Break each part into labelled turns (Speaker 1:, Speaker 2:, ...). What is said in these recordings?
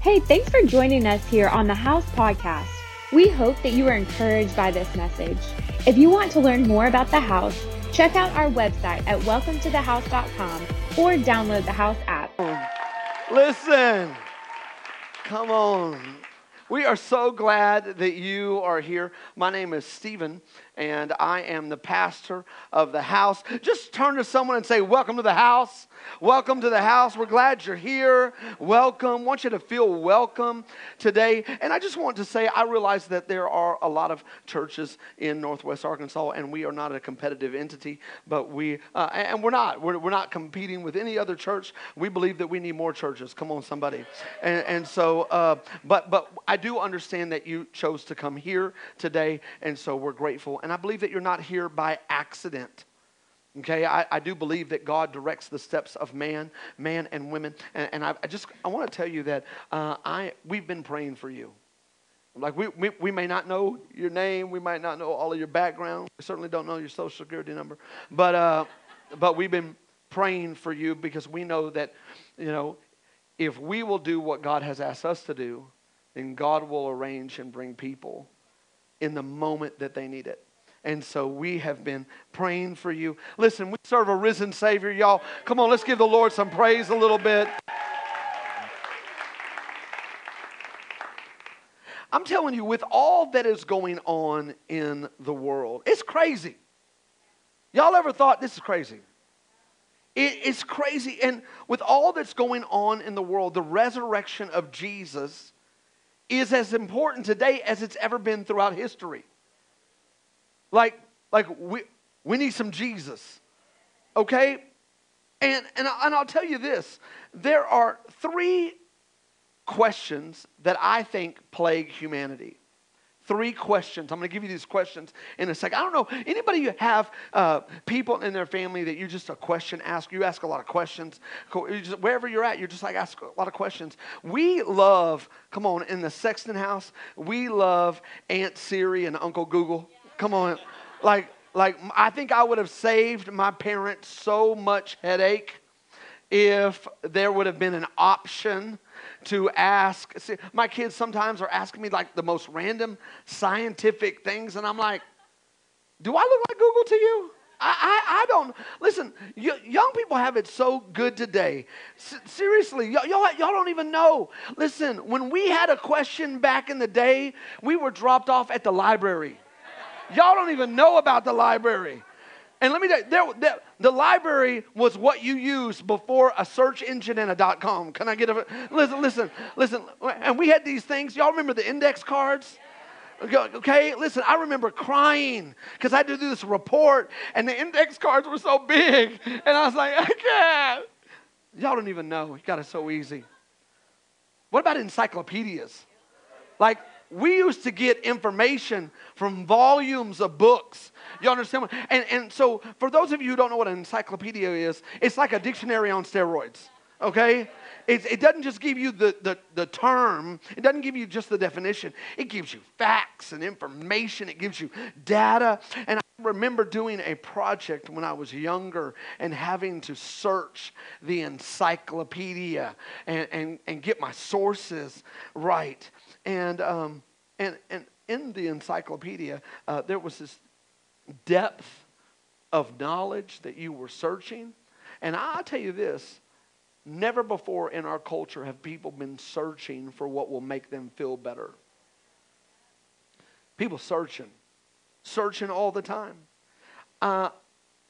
Speaker 1: Hey, thanks for joining us here on the House Podcast. We hope that you are encouraged by this message. If you want to learn more about the house, check out our website at welcometothehouse.com or download the House app.
Speaker 2: Listen, come on. We are so glad that you are here. My name is Stephen, and I am the pastor of the house. Just turn to someone and say, Welcome to the house. Welcome to the house. We're glad you're here. Welcome. I want you to feel welcome today. And I just want to say, I realize that there are a lot of churches in Northwest Arkansas, and we are not a competitive entity, but we, uh, and we're not. We're, we're not competing with any other church. We believe that we need more churches. Come on, somebody. And, and so, uh, but, but I do understand that you chose to come here today, and so we're grateful. And I believe that you're not here by accident. Okay, I, I do believe that God directs the steps of man, man and women, and, and I, I just I want to tell you that uh, I we've been praying for you. Like we, we we may not know your name, we might not know all of your background, we certainly don't know your social security number, but uh, but we've been praying for you because we know that you know if we will do what God has asked us to do, then God will arrange and bring people in the moment that they need it. And so we have been praying for you. Listen, we serve a risen Savior, y'all. Come on, let's give the Lord some praise a little bit. I'm telling you, with all that is going on in the world, it's crazy. Y'all ever thought this is crazy? it's crazy. And with all that's going on in the world, the resurrection of Jesus is as important today as it's ever been throughout history. Like, like we, we need some Jesus. Okay? And, and, and I'll tell you this there are three questions that I think plague humanity. Three questions. I'm going to give you these questions in a second. I don't know anybody you have uh, people in their family that you just a question ask. You ask a lot of questions. You just, wherever you're at, you're just like ask a lot of questions. We love. Come on, in the Sexton house, we love Aunt Siri and Uncle Google. Come on. Like, like I think I would have saved my parents so much headache if there would have been an option to ask. See, my kids sometimes are asking me like the most random scientific things, and I'm like, do I look like Google to you? I, I, I don't. Listen, young people have it so good today. S- seriously, y'all, y'all don't even know. Listen, when we had a question back in the day, we were dropped off at the library. Y'all don't even know about the library. And let me tell you, there, there, the library was what you used before a search engine and a dot com. Can I get a listen, listen, listen? And we had these things. Y'all remember the index cards? Okay, listen, I remember crying because I had to do this report and the index cards were so big. And I was like, I can't. Y'all don't even know. You got it so easy. What about encyclopedias? Like, we used to get information from volumes of books. You understand? And, and so, for those of you who don't know what an encyclopedia is, it's like a dictionary on steroids, okay? It, it doesn't just give you the, the, the term, it doesn't give you just the definition. It gives you facts and information, it gives you data. And I remember doing a project when I was younger and having to search the encyclopedia and, and, and get my sources right. And, um, and, and in the encyclopedia, uh, there was this depth of knowledge that you were searching. And I'll tell you this never before in our culture have people been searching for what will make them feel better. People searching, searching all the time. Uh,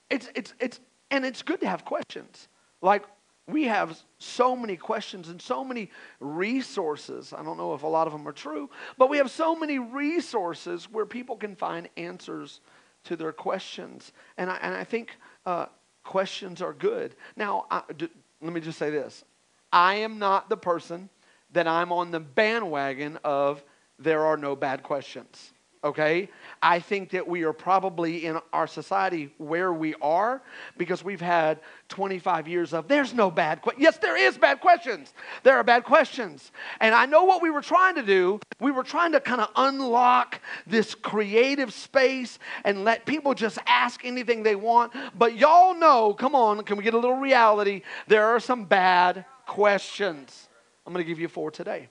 Speaker 2: it's, it's, it's, and it's good to have questions. Like, we have so many questions and so many resources. I don't know if a lot of them are true, but we have so many resources where people can find answers to their questions. And I, and I think uh, questions are good. Now, I, d- let me just say this I am not the person that I'm on the bandwagon of there are no bad questions okay? I think that we are probably in our society where we are because we've had 25 years of there's no bad questions. Yes, there is bad questions. There are bad questions. And I know what we were trying to do. We were trying to kind of unlock this creative space and let people just ask anything they want. But y'all know, come on, can we get a little reality? There are some bad questions. I'm going to give you four today.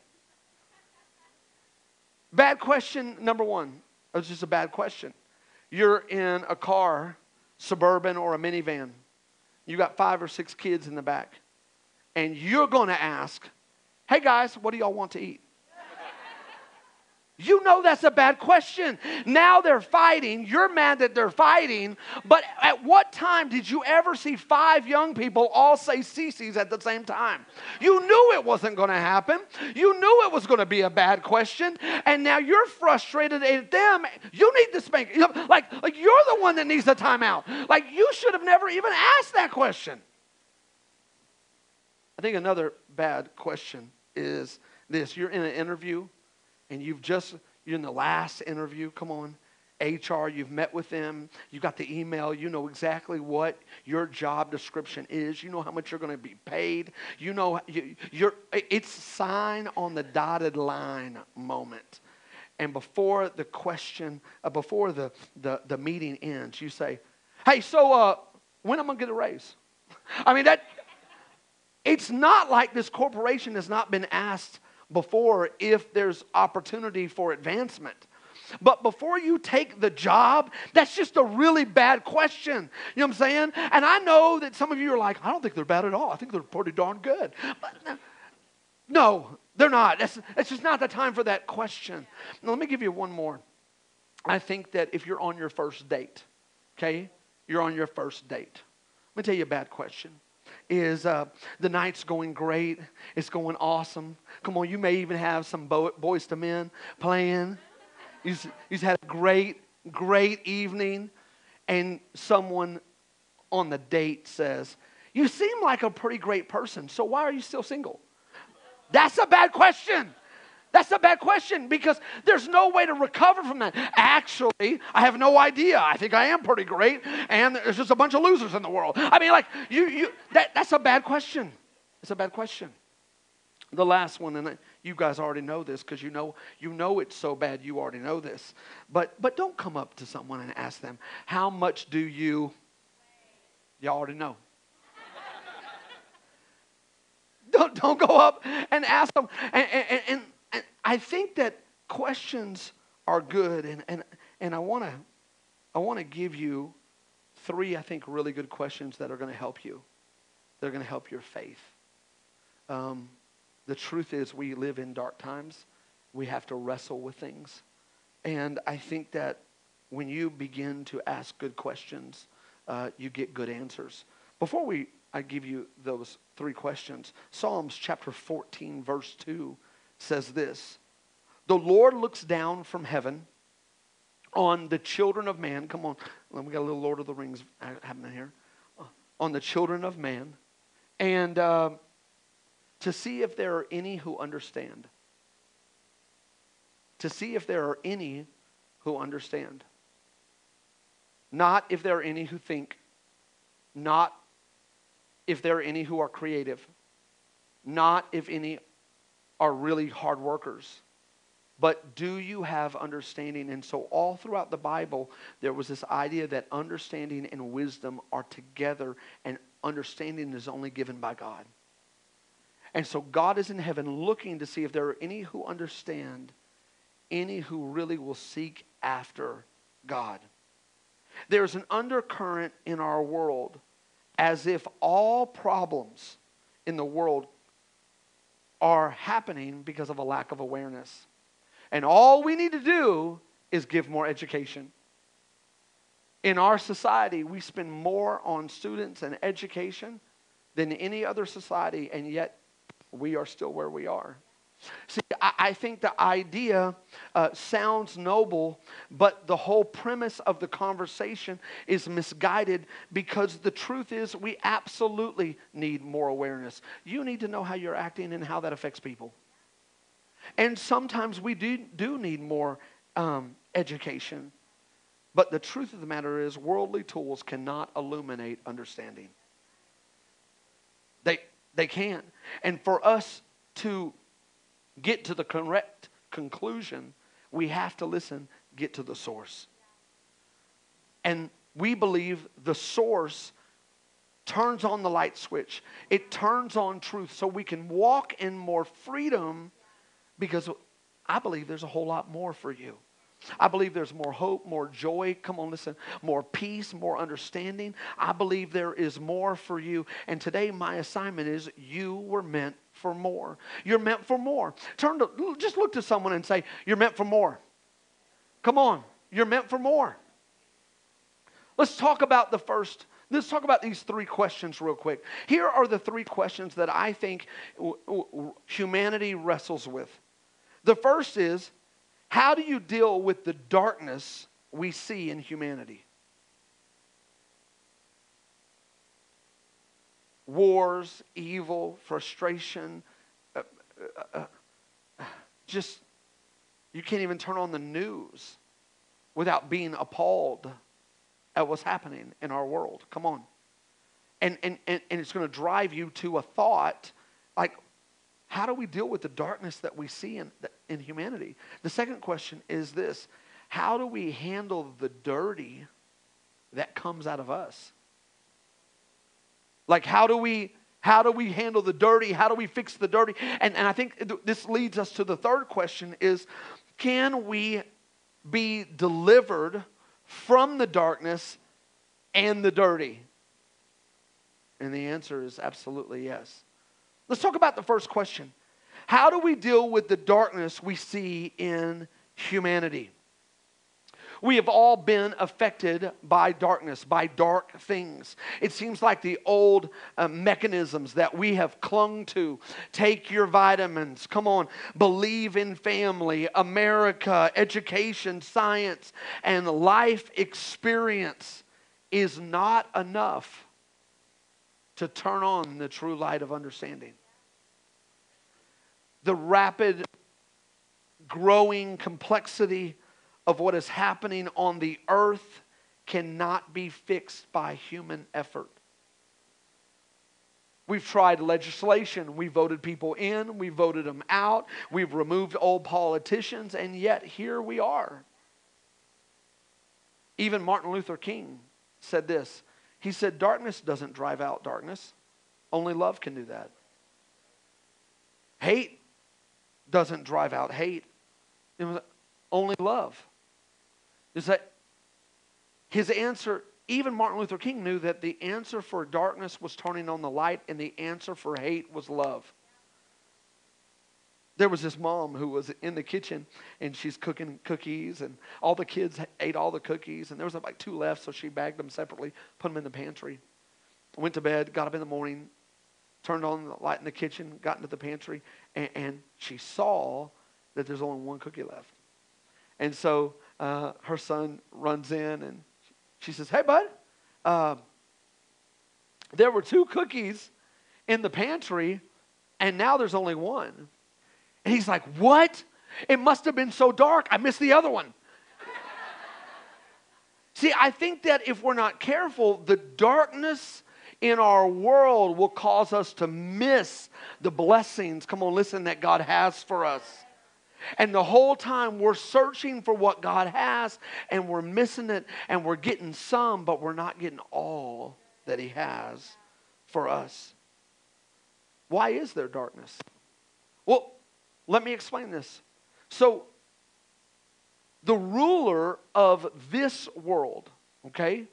Speaker 2: Bad question number one. It's just a bad question. You're in a car, suburban or a minivan. You got five or six kids in the back. And you're going to ask, hey guys, what do y'all want to eat? You know that's a bad question. Now they're fighting. You're mad that they're fighting. But at what time did you ever see five young people all say CiCi's at the same time? You knew it wasn't going to happen. You knew it was going to be a bad question. And now you're frustrated at them. You need to spank. Like, like you're the one that needs the timeout. Like you should have never even asked that question. I think another bad question is this you're in an interview and you've just, you're in the last interview, come on. HR, you've met with them, you got the email, you know exactly what your job description is, you know how much you're going to be paid, you know, you, you're, it's sign on the dotted line moment. And before the question, uh, before the, the, the meeting ends, you say, hey, so uh, when am I going to get a raise? I mean, that, it's not like this corporation has not been asked before if there's opportunity for advancement. But before you take the job, that's just a really bad question. You know what I'm saying? And I know that some of you are like, I don't think they're bad at all. I think they're pretty darn good. But no, they're not. That's just not the time for that question. Now, let me give you one more. I think that if you're on your first date, okay, you're on your first date. Let me tell you a bad question is uh, the night's going great. It's going awesome. Come on, you may even have some bo- Boyz II Men playing. You've, you've had a great, great evening, and someone on the date says, You seem like a pretty great person, so why are you still single? That's a bad question. That's a bad question because there's no way to recover from that. Actually, I have no idea. I think I am pretty great, and there's just a bunch of losers in the world. I mean, like, you, you, that, that's a bad question. It's a bad question. The last one, and you guys already know this because you know you know it's so bad. You already know this, but but don't come up to someone and ask them how much do you. Y'all already know. don't don't go up and ask them and, and, and I think that questions are good, and, and, and I want to I wanna give you three, I think, really good questions that are going to help you. They're going to help your faith. Um, the truth is, we live in dark times. We have to wrestle with things. And I think that when you begin to ask good questions, uh, you get good answers. Before we, I give you those three questions, Psalms chapter 14, verse 2 says this The Lord looks down from heaven on the children of man. Come on, we got a little Lord of the Rings happening here. On the children of man, and uh, to see if there are any who understand. To see if there are any who understand. Not if there are any who think. Not if there are any who are creative. Not if any are really hard workers. But do you have understanding? And so, all throughout the Bible, there was this idea that understanding and wisdom are together, and understanding is only given by God. And so, God is in heaven looking to see if there are any who understand, any who really will seek after God. There's an undercurrent in our world as if all problems in the world are happening because of a lack of awareness. And all we need to do is give more education. In our society, we spend more on students and education than any other society, and yet we are still where we are. See, I, think the idea uh, sounds noble, but the whole premise of the conversation is misguided because the truth is we absolutely need more awareness. You need to know how you're acting and how that affects people. And sometimes we do, do need more um, education. But the truth of the matter is, worldly tools cannot illuminate understanding. They, they can't. And for us to get to the correct conclusion, we have to listen, get to the source. And we believe the source turns on the light switch, it turns on truth so we can walk in more freedom because I believe there's a whole lot more for you. I believe there's more hope, more joy. Come on, listen, more peace, more understanding. I believe there is more for you. And today, my assignment is you were meant for more. You're meant for more. Turn to, just look to someone and say, You're meant for more. Come on, you're meant for more. Let's talk about the first. Let's talk about these three questions real quick. Here are the three questions that I think humanity wrestles with. The first is how do you deal with the darkness we see in humanity? Wars, evil, frustration, uh, uh, uh, just, you can't even turn on the news without being appalled at what's happening in our world. Come on. And, and, and, and it's going to drive you to a thought like, how do we deal with the darkness that we see in, in humanity? The second question is this How do we handle the dirty that comes out of us? Like, how do we how do we handle the dirty? How do we fix the dirty? And, and I think this leads us to the third question is can we be delivered from the darkness and the dirty? And the answer is absolutely yes. Let's talk about the first question. How do we deal with the darkness we see in humanity? We have all been affected by darkness, by dark things. It seems like the old uh, mechanisms that we have clung to. Take your vitamins, come on, believe in family, America, education, science, and life experience is not enough to turn on the true light of understanding. The rapid growing complexity of what is happening on the earth cannot be fixed by human effort. We've tried legislation. We voted people in. We voted them out. We've removed old politicians, and yet here we are. Even Martin Luther King said this. He said, Darkness doesn't drive out darkness, only love can do that. Hate doesn't drive out hate. Only love. Is that his answer, even Martin Luther King knew that the answer for darkness was turning on the light, and the answer for hate was love. There was this mom who was in the kitchen and she's cooking cookies, and all the kids ate all the cookies, and there was like two left, so she bagged them separately, put them in the pantry. Went to bed, got up in the morning, turned on the light in the kitchen, got into the pantry, and, and she saw that there's only one cookie left. And so uh, her son runs in and she says, Hey, bud, uh, there were two cookies in the pantry, and now there's only one. And he's like, What? It must have been so dark. I missed the other one. See, I think that if we're not careful, the darkness in our world will cause us to miss the blessings, come on, listen, that God has for us. And the whole time we're searching for what God has and we're missing it and we're getting some, but we're not getting all that He has for us. Why is there darkness? Well, let me explain this. So, the ruler of this world, okay,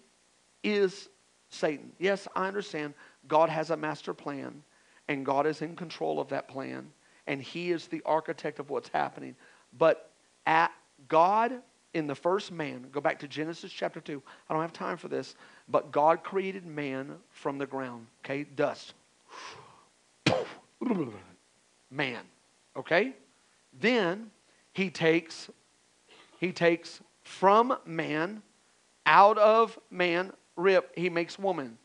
Speaker 2: is Satan. Yes, I understand God has a master plan and God is in control of that plan and he is the architect of what's happening. But at God in the first man, go back to Genesis chapter 2. I don't have time for this, but God created man from the ground, okay? Dust. Man, okay? Then he takes he takes from man out of man rip, he makes woman.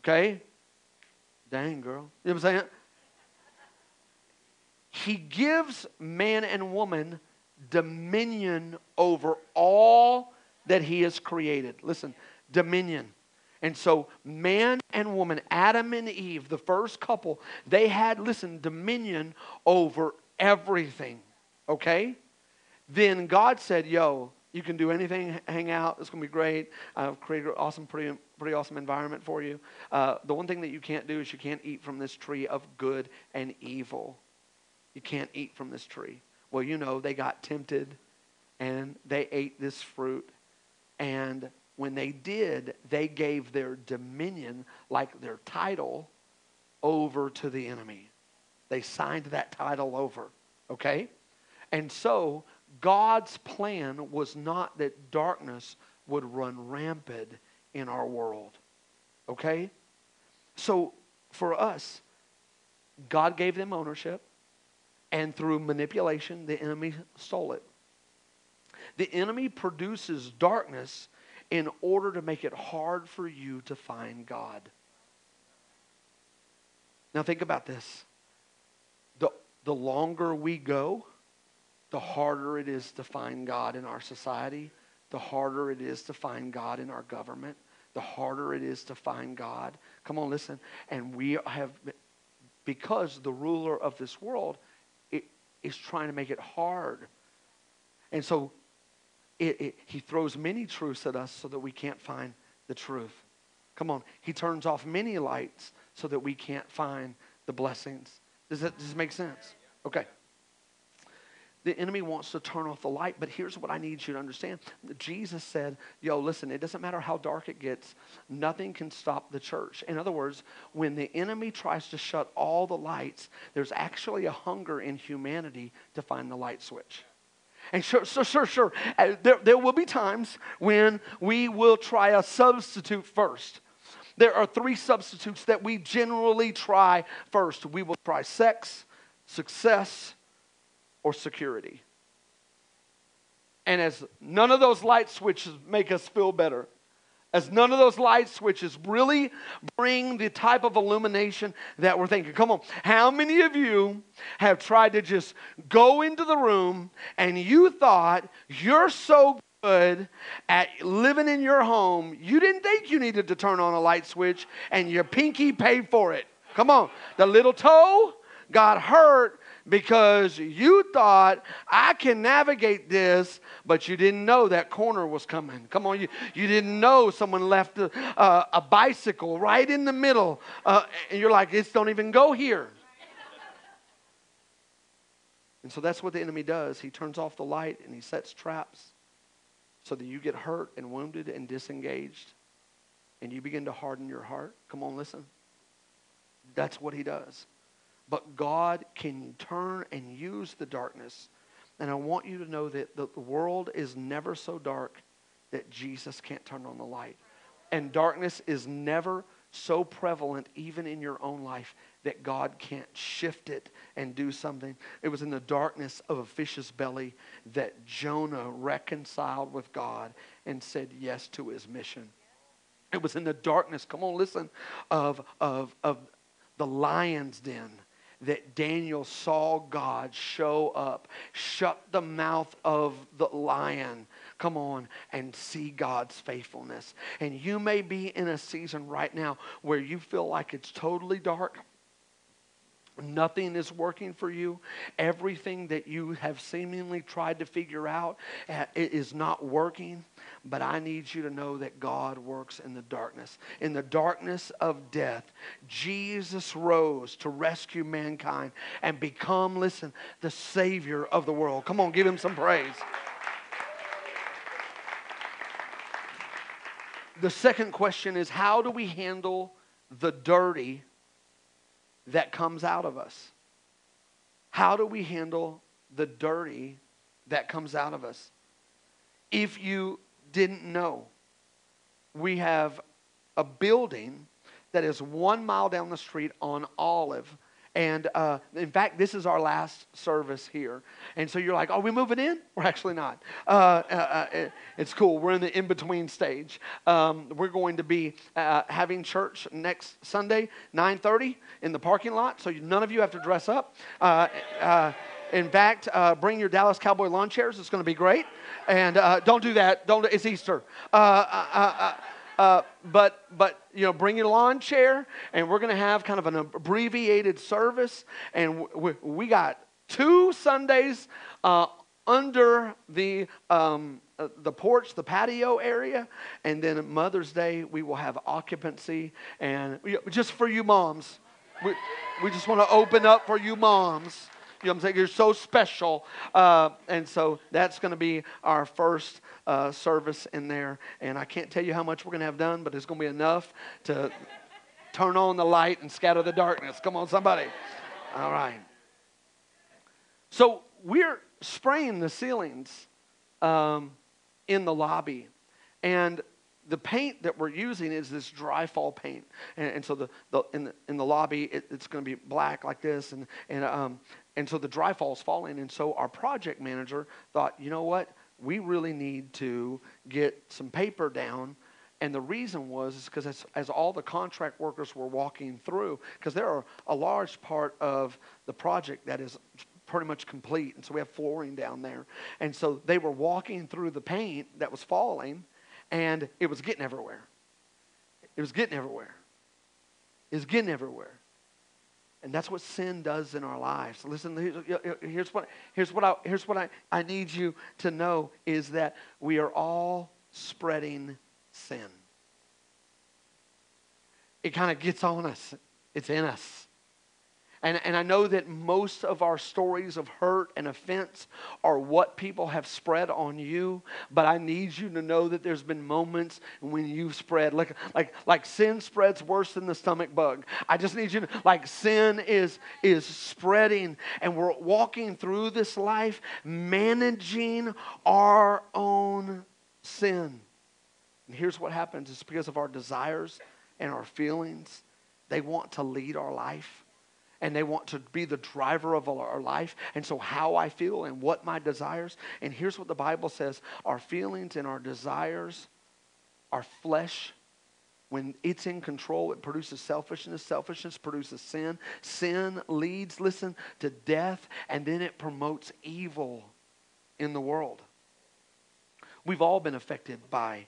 Speaker 2: Okay? Dang, girl. You know what I'm saying? He gives man and woman dominion over all that he has created. Listen, dominion. And so, man and woman, Adam and Eve, the first couple, they had, listen, dominion over everything. Okay? Then God said, Yo, you can do anything, hang out. It's going to be great. I've created an awesome, pretty, pretty awesome environment for you. Uh, the one thing that you can't do is you can't eat from this tree of good and evil. You can't eat from this tree. Well, you know, they got tempted and they ate this fruit. And when they did, they gave their dominion, like their title, over to the enemy. They signed that title over, okay? And so God's plan was not that darkness would run rampant in our world, okay? So for us, God gave them ownership, and through manipulation, the enemy stole it. The enemy produces darkness in order to make it hard for you to find God. Now, think about this. The, the longer we go, the harder it is to find God in our society, the harder it is to find God in our government, the harder it is to find God. Come on, listen. And we have, because the ruler of this world is trying to make it hard. And so it, it, he throws many truths at us so that we can't find the truth. Come on. He turns off many lights so that we can't find the blessings. Does that, does make sense? Okay. The enemy wants to turn off the light, but here's what I need you to understand. Jesus said, Yo, listen, it doesn't matter how dark it gets, nothing can stop the church. In other words, when the enemy tries to shut all the lights, there's actually a hunger in humanity to find the light switch. And sure, sure, sure, sure. Uh, there, there will be times when we will try a substitute first. There are three substitutes that we generally try first. We will try sex, success, or security. And as none of those light switches make us feel better, as none of those light switches really bring the type of illumination that we're thinking. Come on, how many of you have tried to just go into the room and you thought you're so good at living in your home, you didn't think you needed to turn on a light switch and your pinky paid for it? Come on, the little toe got hurt because you thought I can navigate this, but you didn't know that corner was coming. Come on, you, you didn't know someone left a, uh, a bicycle right in the middle, uh, and you're like, it's don't even go here. And so that's what the enemy does. He turns off the light and he sets traps so that you get hurt and wounded and disengaged and you begin to harden your heart. Come on, listen. That's what he does. But God can turn and use the darkness. And I want you to know that the world is never so dark that Jesus can't turn on the light. And darkness is never so prevalent, even in your own life, that God can't shift it and do something. It was in the darkness of a fish's belly that Jonah reconciled with God and said yes to his mission. It was in the darkness, come on, listen, of, of, of the lion's den that Daniel saw God show up, shut the mouth of the lion. Come on and see God's faithfulness. And you may be in a season right now where you feel like it's totally dark. Nothing is working for you. Everything that you have seemingly tried to figure out uh, is not working. But I need you to know that God works in the darkness. In the darkness of death, Jesus rose to rescue mankind and become, listen, the Savior of the world. Come on, give him some praise. The second question is how do we handle the dirty that comes out of us. How do we handle the dirty that comes out of us? If you didn't know, we have a building that is one mile down the street on Olive and uh, in fact, this is our last service here. And so you're like, are we moving in? We're actually not. Uh, uh, uh it's cool. We're in the in between stage. Um, we're going to be uh, having church next Sunday, 9:30 in the parking lot. So none of you have to dress up. Uh, in fact, bring your Dallas Cowboy lawn chairs. It's going to be great. And don't do that. Don't. It's Easter. Uh, but but you know, bring your lawn chair, and we're going to have kind of an abbreviated service, and we, we got two Sundays uh, under the um, uh, the porch, the patio area, and then Mother's Day we will have occupancy, and just for you moms, we we just want to open up for you moms You I'm saying? You're so special. Uh, and so that's going to be our first uh, service in there. And I can't tell you how much we're going to have done, but it's going to be enough to turn on the light and scatter the darkness. Come on, somebody. All right. So we're spraying the ceilings um, in the lobby. And the paint that we're using is this dry fall paint. And, and so the, the, in, the, in the lobby, it, it's going to be black like this. And, and, um, and so the dry fall is falling. And so our project manager thought, you know what? We really need to get some paper down. And the reason was is because as, as all the contract workers were walking through, because there are a large part of the project that is pretty much complete. And so we have flooring down there. And so they were walking through the paint that was falling, and it was getting everywhere. It was getting everywhere. It was getting everywhere. And that's what sin does in our lives. Listen, here's what, here's what, I, here's what I, I need you to know is that we are all spreading sin. It kind of gets on us, it's in us. And, and I know that most of our stories of hurt and offense are what people have spread on you, but I need you to know that there's been moments when you've spread, like, like, like sin spreads worse than the stomach bug. I just need you to, like, sin is, is spreading, and we're walking through this life managing our own sin. And here's what happens it's because of our desires and our feelings, they want to lead our life and they want to be the driver of our life. And so, how I feel and what my desires. And here's what the Bible says our feelings and our desires, our flesh, when it's in control, it produces selfishness. Selfishness produces sin. Sin leads, listen, to death, and then it promotes evil in the world. We've all been affected by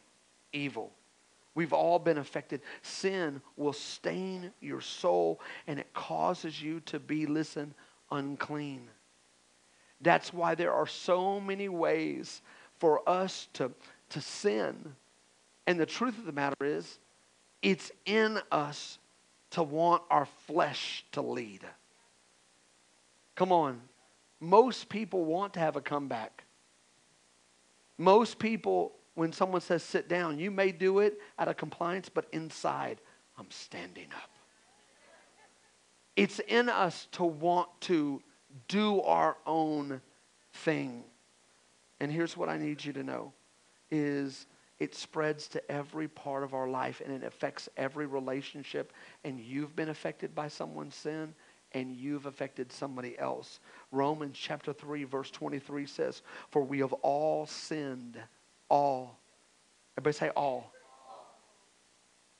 Speaker 2: evil. We've all been affected. Sin will stain your soul and it causes you to be, listen, unclean. That's why there are so many ways for us to, to sin. And the truth of the matter is, it's in us to want our flesh to lead. Come on. Most people want to have a comeback. Most people when someone says sit down, you may do it out of compliance, but inside, I'm standing up. It's in us to want to do our own thing. And here's what I need you to know is it spreads to every part of our life and it affects every relationship and you've been affected by someone's sin and you've affected somebody else. Romans chapter 3 verse 23 says, "For we have all sinned all. Everybody say all.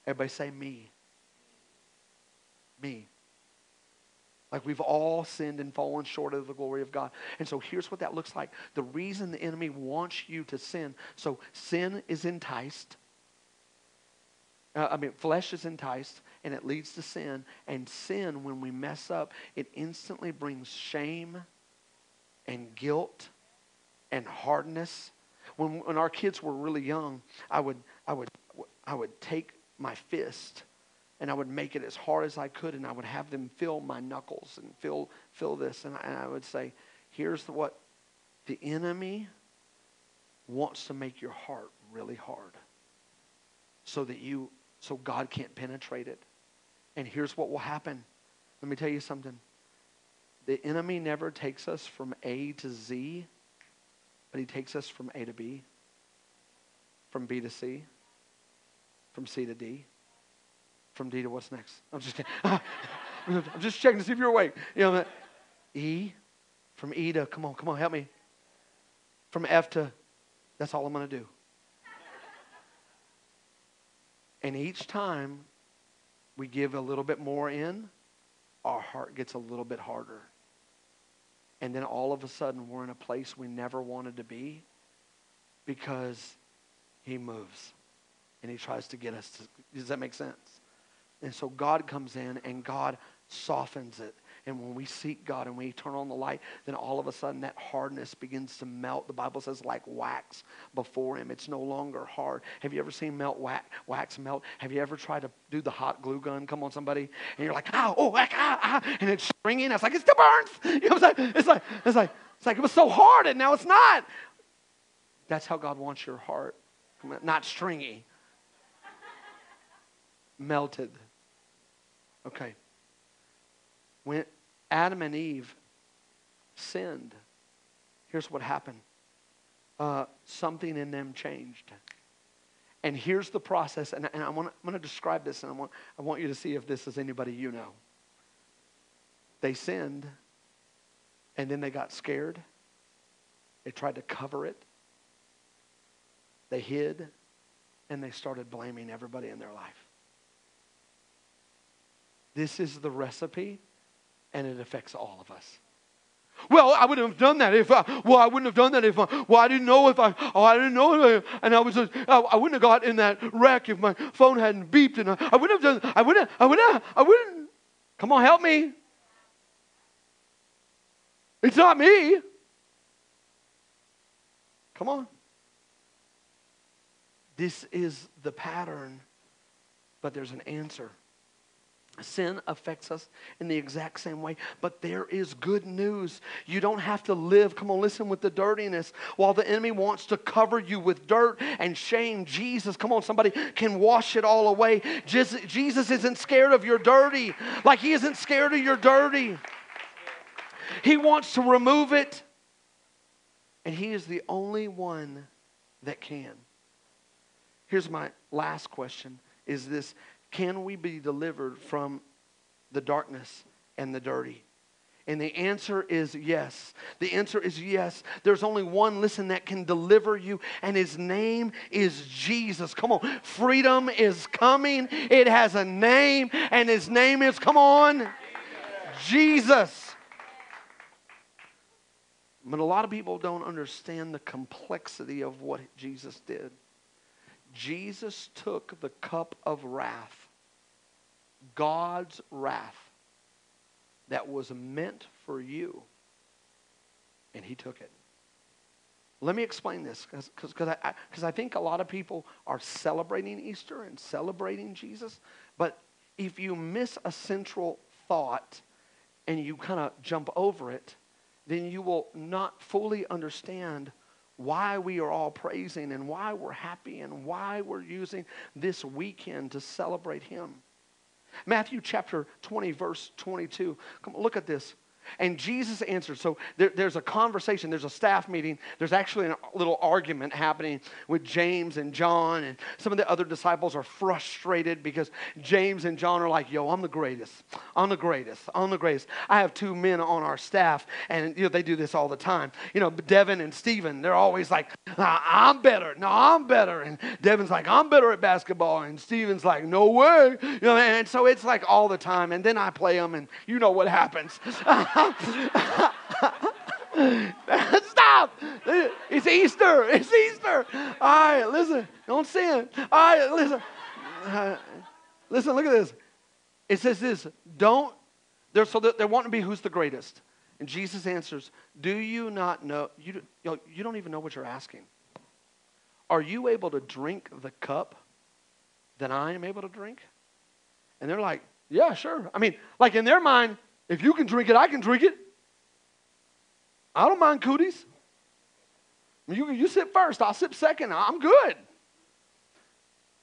Speaker 2: Everybody say me. Me. Like we've all sinned and fallen short of the glory of God. And so here's what that looks like. The reason the enemy wants you to sin. So sin is enticed. Uh, I mean, flesh is enticed and it leads to sin. And sin, when we mess up, it instantly brings shame and guilt and hardness when, when our kids were really young, I would, I, would, I would take my fist and I would make it as hard as I could, and I would have them feel my knuckles and feel, feel this. And I, and I would say, here's what the enemy wants to make your heart really hard so that you so God can't penetrate it. And here's what will happen. Let me tell you something. The enemy never takes us from A to Z but he takes us from A to B, from B to C, from C to D, from D to what's next? I'm just I'm just checking to see if you're awake. You know, E, from E to, come on, come on, help me. From F to, that's all I'm going to do. And each time we give a little bit more in, our heart gets a little bit harder. And then all of a sudden, we're in a place we never wanted to be because he moves and he tries to get us to. Does that make sense? And so God comes in and God softens it. And when we seek God and we turn on the light, then all of a sudden that hardness begins to melt. The Bible says, like wax before Him. It's no longer hard. Have you ever seen melt wax, wax melt? Have you ever tried to do the hot glue gun? Come on, somebody. And you're like, ah, oh, ah, ah, and it's stringing. It's like, it still burns. You know what I'm saying? It's like, it's like, it's like it was so hard and now it's not. That's how God wants your heart. Not stringy. Melted. Okay. When Adam and Eve sinned, here's what happened uh, something in them changed. And here's the process, and, and I want, I'm going to describe this, and I want, I want you to see if this is anybody you know. They sinned, and then they got scared. They tried to cover it. They hid, and they started blaming everybody in their life. This is the recipe and it affects all of us. Well, I wouldn't have done that if I, well, I wouldn't have done that if I, well, I didn't know if I, oh, I didn't know, if I, and I was, just, I, I wouldn't have got in that wreck if my phone hadn't beeped, and I, I wouldn't have done, I wouldn't, I wouldn't, I wouldn't. Come on, help me. It's not me. Come on. This is the pattern, but there's an answer. Sin affects us in the exact same way, but there is good news. You don't have to live, come on, listen, with the dirtiness while the enemy wants to cover you with dirt and shame. Jesus, come on, somebody can wash it all away. Jesus isn't scared of your dirty, like he isn't scared of your dirty. He wants to remove it, and he is the only one that can. Here's my last question is this can we be delivered from the darkness and the dirty? And the answer is yes. The answer is yes. There's only one, listen, that can deliver you, and his name is Jesus. Come on. Freedom is coming. It has a name, and his name is, come on, Jesus. But a lot of people don't understand the complexity of what Jesus did. Jesus took the cup of wrath, God's wrath, that was meant for you, and he took it. Let me explain this because I, cause I think a lot of people are celebrating Easter and celebrating Jesus, but if you miss a central thought and you kind of jump over it, then you will not fully understand why we are all praising and why we're happy and why we're using this weekend to celebrate Him. Matthew chapter 20, verse 22. Come look at this. And Jesus answered. So there, there's a conversation, there's a staff meeting. There's actually a little argument happening with James and John. And some of the other disciples are frustrated because James and John are like, yo, I'm the greatest. I'm the greatest. I'm the greatest. I have two men on our staff, and you know, they do this all the time. You know, Devin and Stephen, they're always like, I'm better. No, I'm better. And Devin's like, I'm better at basketball. And Stephen's like, no way. You know, and so it's like all the time. And then I play them, and you know what happens. Stop! It's Easter. It's Easter. All right, listen. Don't sin. All right, listen. Uh, listen, look at this. It says this don't, they're, so they're wanting to be who's the greatest. And Jesus answers, Do you not know? You, you, know, you don't even know what you're asking. Are you able to drink the cup that I am able to drink? And they're like, Yeah, sure. I mean, like in their mind, if you can drink it, I can drink it. I don't mind cooties. You, you sit first, I'll sit second. I'm good.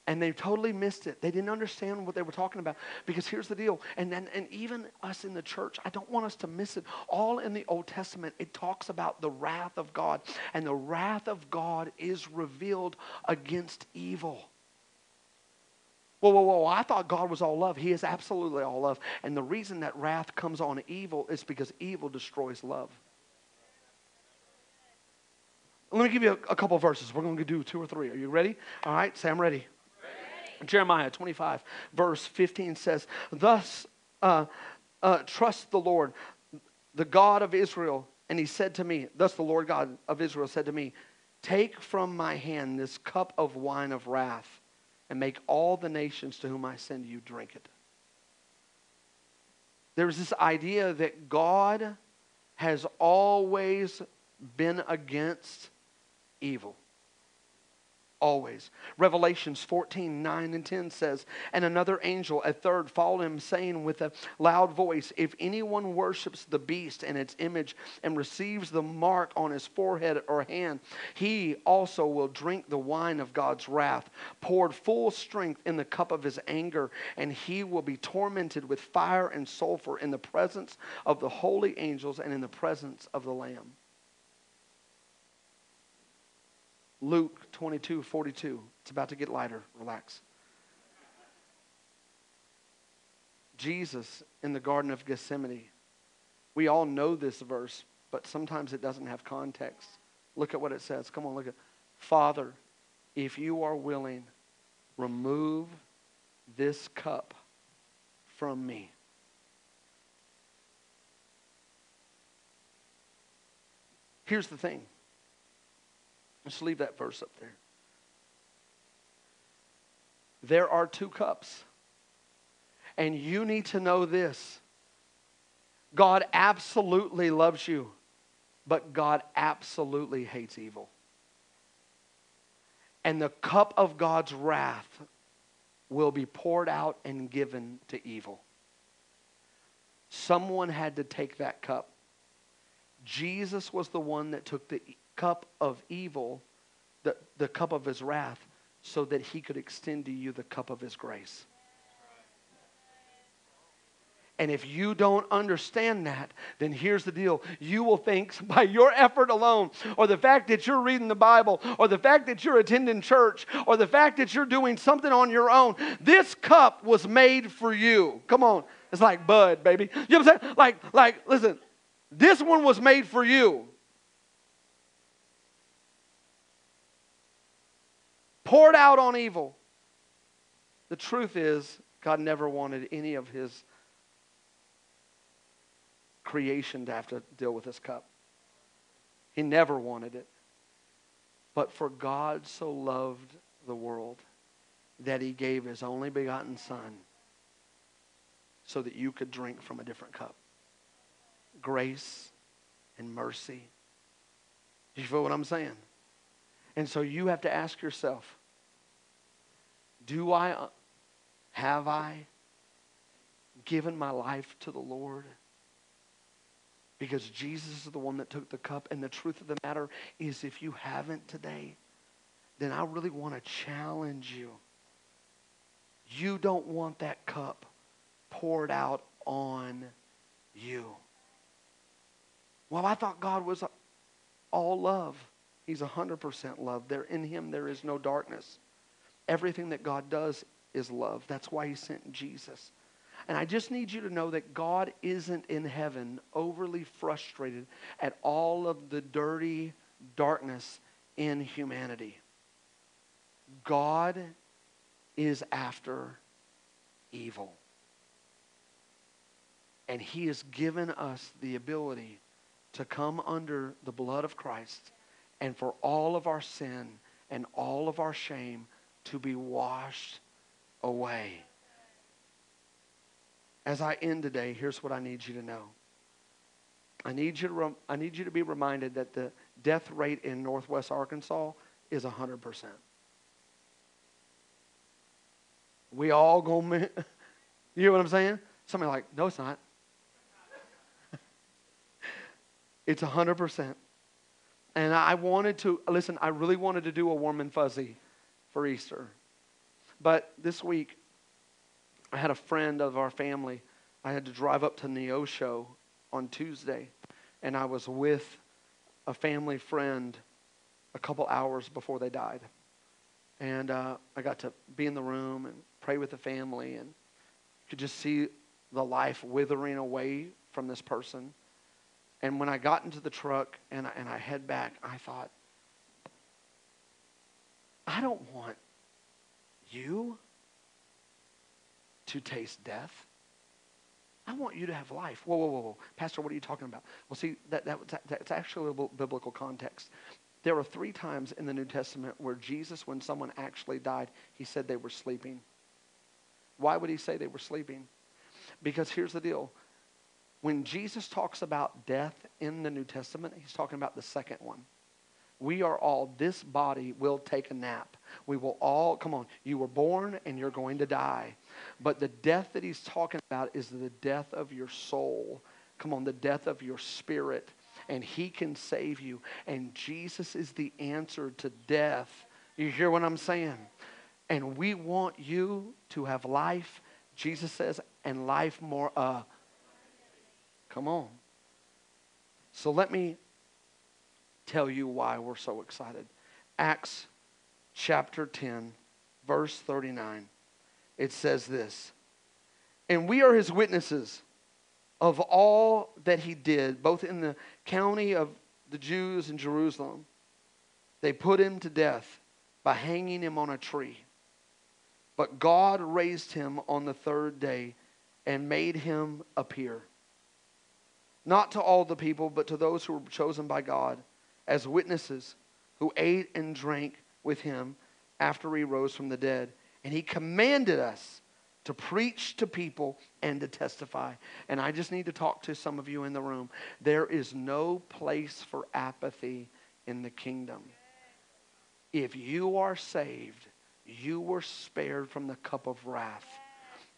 Speaker 2: And they totally missed it. They didn't understand what they were talking about. Because here's the deal, and, and, and even us in the church, I don't want us to miss it. All in the Old Testament, it talks about the wrath of God. And the wrath of God is revealed against evil. Whoa, whoa, whoa. I thought God was all love. He is absolutely all love. And the reason that wrath comes on evil is because evil destroys love. Let me give you a, a couple verses. We're going to do two or three. Are you ready? All right, say I'm ready. ready. Jeremiah 25, verse 15 says, Thus uh, uh, trust the Lord, the God of Israel. And he said to me, Thus the Lord God of Israel said to me, Take from my hand this cup of wine of wrath and make all the nations to whom I send you drink it. there's this idea that God has always been against evil. Always. Revelations 14, 9 and 10 says, And another angel, a third, followed him, saying with a loud voice, If anyone worships the beast and its image and receives the mark on his forehead or hand, he also will drink the wine of God's wrath, poured full strength in the cup of his anger, and he will be tormented with fire and sulfur in the presence of the holy angels and in the presence of the Lamb. Luke 22 42. It's about to get lighter. Relax. Jesus in the Garden of Gethsemane. We all know this verse, but sometimes it doesn't have context. Look at what it says. Come on, look at Father, if you are willing, remove this cup from me. Here's the thing Let's leave that verse up there. There are two cups. And you need to know this God absolutely loves you, but God absolutely hates evil. And the cup of God's wrath will be poured out and given to evil. Someone had to take that cup. Jesus was the one that took the cup of evil, the, the cup of his wrath, so that he could extend to you the cup of his grace. And if you don't understand that, then here's the deal. You will think by your effort alone, or the fact that you're reading the Bible, or the fact that you're attending church, or the fact that you're doing something on your own, this cup was made for you. Come on. It's like Bud, baby. You know what I'm saying? Like, like, listen, this one was made for you. Poured out on evil. The truth is, God never wanted any of his creation to have to deal with this cup. He never wanted it. But for God so loved the world that he gave his only begotten Son so that you could drink from a different cup. Grace and mercy. You feel what I'm saying? And so you have to ask yourself do I, have I given my life to the Lord? Because Jesus is the one that took the cup. And the truth of the matter is, if you haven't today, then I really want to challenge you. You don't want that cup poured out on you. Well, I thought God was all love. He's 100% love. There in him there is no darkness. Everything that God does is love. That's why he sent Jesus. And I just need you to know that God isn't in heaven overly frustrated at all of the dirty darkness in humanity. God is after evil. And he has given us the ability to come under the blood of Christ and for all of our sin and all of our shame to be washed away. As I end today, here's what I need you to know. I need you to, I need you to be reminded that the death rate in Northwest Arkansas is 100%. We all to, you know what I'm saying? Somebody like, no, it's not. it's 100%. And I wanted to, listen, I really wanted to do a warm and fuzzy for Easter. But this week, I had a friend of our family. I had to drive up to Neosho on Tuesday, and I was with a family friend a couple hours before they died. And uh, I got to be in the room and pray with the family, and could just see the life withering away from this person. And when I got into the truck and I, and I head back, I thought, I don't want you to taste death. I want you to have life. Whoa, whoa, whoa, whoa. Pastor, what are you talking about? Well, see, that, that, that's actually a biblical context. There are three times in the New Testament where Jesus, when someone actually died, he said they were sleeping. Why would he say they were sleeping? Because here's the deal when Jesus talks about death in the New Testament, he's talking about the second one. We are all, this body will take a nap. We will all, come on, you were born and you're going to die. But the death that he's talking about is the death of your soul. Come on, the death of your spirit. And he can save you. And Jesus is the answer to death. You hear what I'm saying? And we want you to have life, Jesus says, and life more. Uh, come on. So let me tell you why we're so excited. Acts chapter 10, verse 39. It says this And we are his witnesses of all that he did, both in the county of the Jews in Jerusalem. They put him to death by hanging him on a tree. But God raised him on the third day and made him appear. Not to all the people, but to those who were chosen by God as witnesses who ate and drank with him after he rose from the dead. And he commanded us to preach to people and to testify. And I just need to talk to some of you in the room. There is no place for apathy in the kingdom. If you are saved, you were spared from the cup of wrath.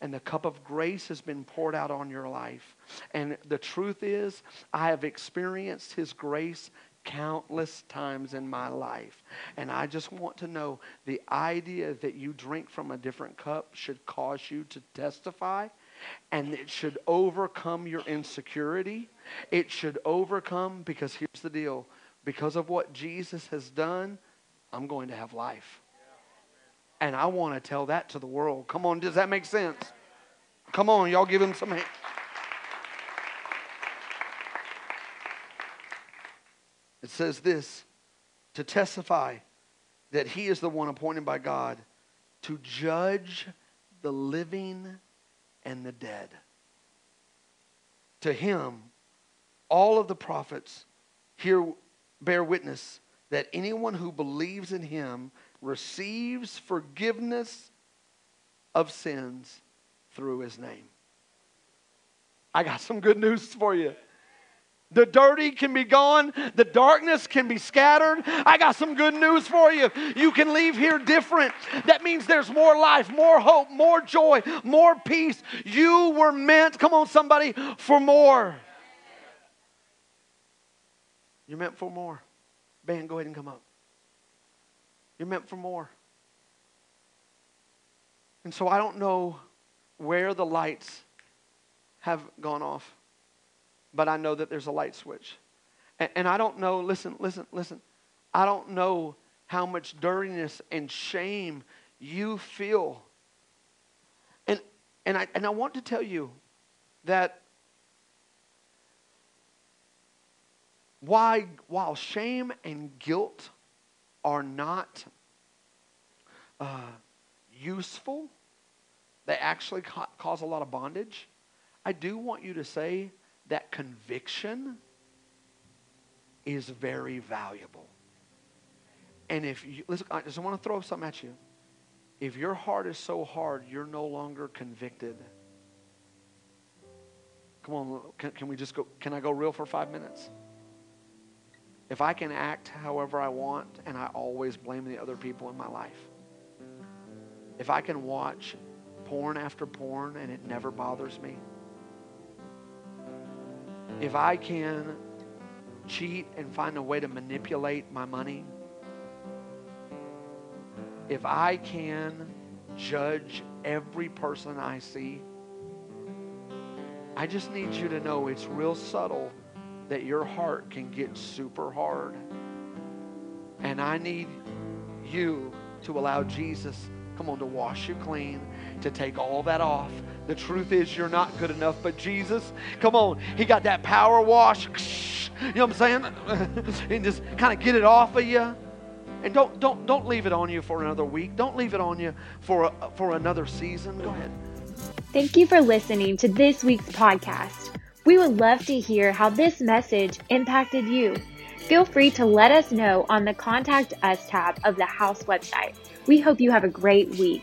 Speaker 2: And the cup of grace has been poured out on your life. And the truth is, I have experienced His grace countless times in my life. And I just want to know the idea that you drink from a different cup should cause you to testify and it should overcome your insecurity. It should overcome, because here's the deal because of what Jesus has done, I'm going to have life. And I want to tell that to the world. Come on, does that make sense? Come on, y'all give him some hand. It says this to testify that he is the one appointed by God to judge the living and the dead. To him, all of the prophets here bear witness that anyone who believes in him receives forgiveness of sins through his name. I got some good news for you. The dirty can be gone. The darkness can be scattered. I got some good news for you. You can leave here different. That means there's more life, more hope, more joy, more peace. You were meant, come on, somebody, for more. You're meant for more. Band, go ahead and come up. You're meant for more. And so I don't know where the lights have gone off but I know that there's a light switch. And, and I don't know, listen, listen, listen. I don't know how much dirtiness and shame you feel. And, and, I, and I want to tell you that why, while shame and guilt are not uh, useful, they actually ca- cause a lot of bondage. I do want you to say that conviction is very valuable. And if you, listen, I just want to throw something at you. If your heart is so hard, you're no longer convicted. Come on, can, can we just go? Can I go real for five minutes? If I can act however I want and I always blame the other people in my life, if I can watch porn after porn and it never bothers me, if I can cheat and find a way to manipulate my money, if I can judge every person I see, I just need you to know it's real subtle that your heart can get super hard. And I need you to allow Jesus, come on, to wash you clean, to take all that off, the truth is, you're not good enough, but Jesus, come on, He got that power wash. You know what I'm saying? and just kind of get it off of you. And don't, don't, don't leave it on you for another week. Don't leave it on you for, for another season. Go ahead.
Speaker 1: Thank you for listening to this week's podcast. We would love to hear how this message impacted you. Feel free to let us know on the Contact Us tab of the House website. We hope you have a great week.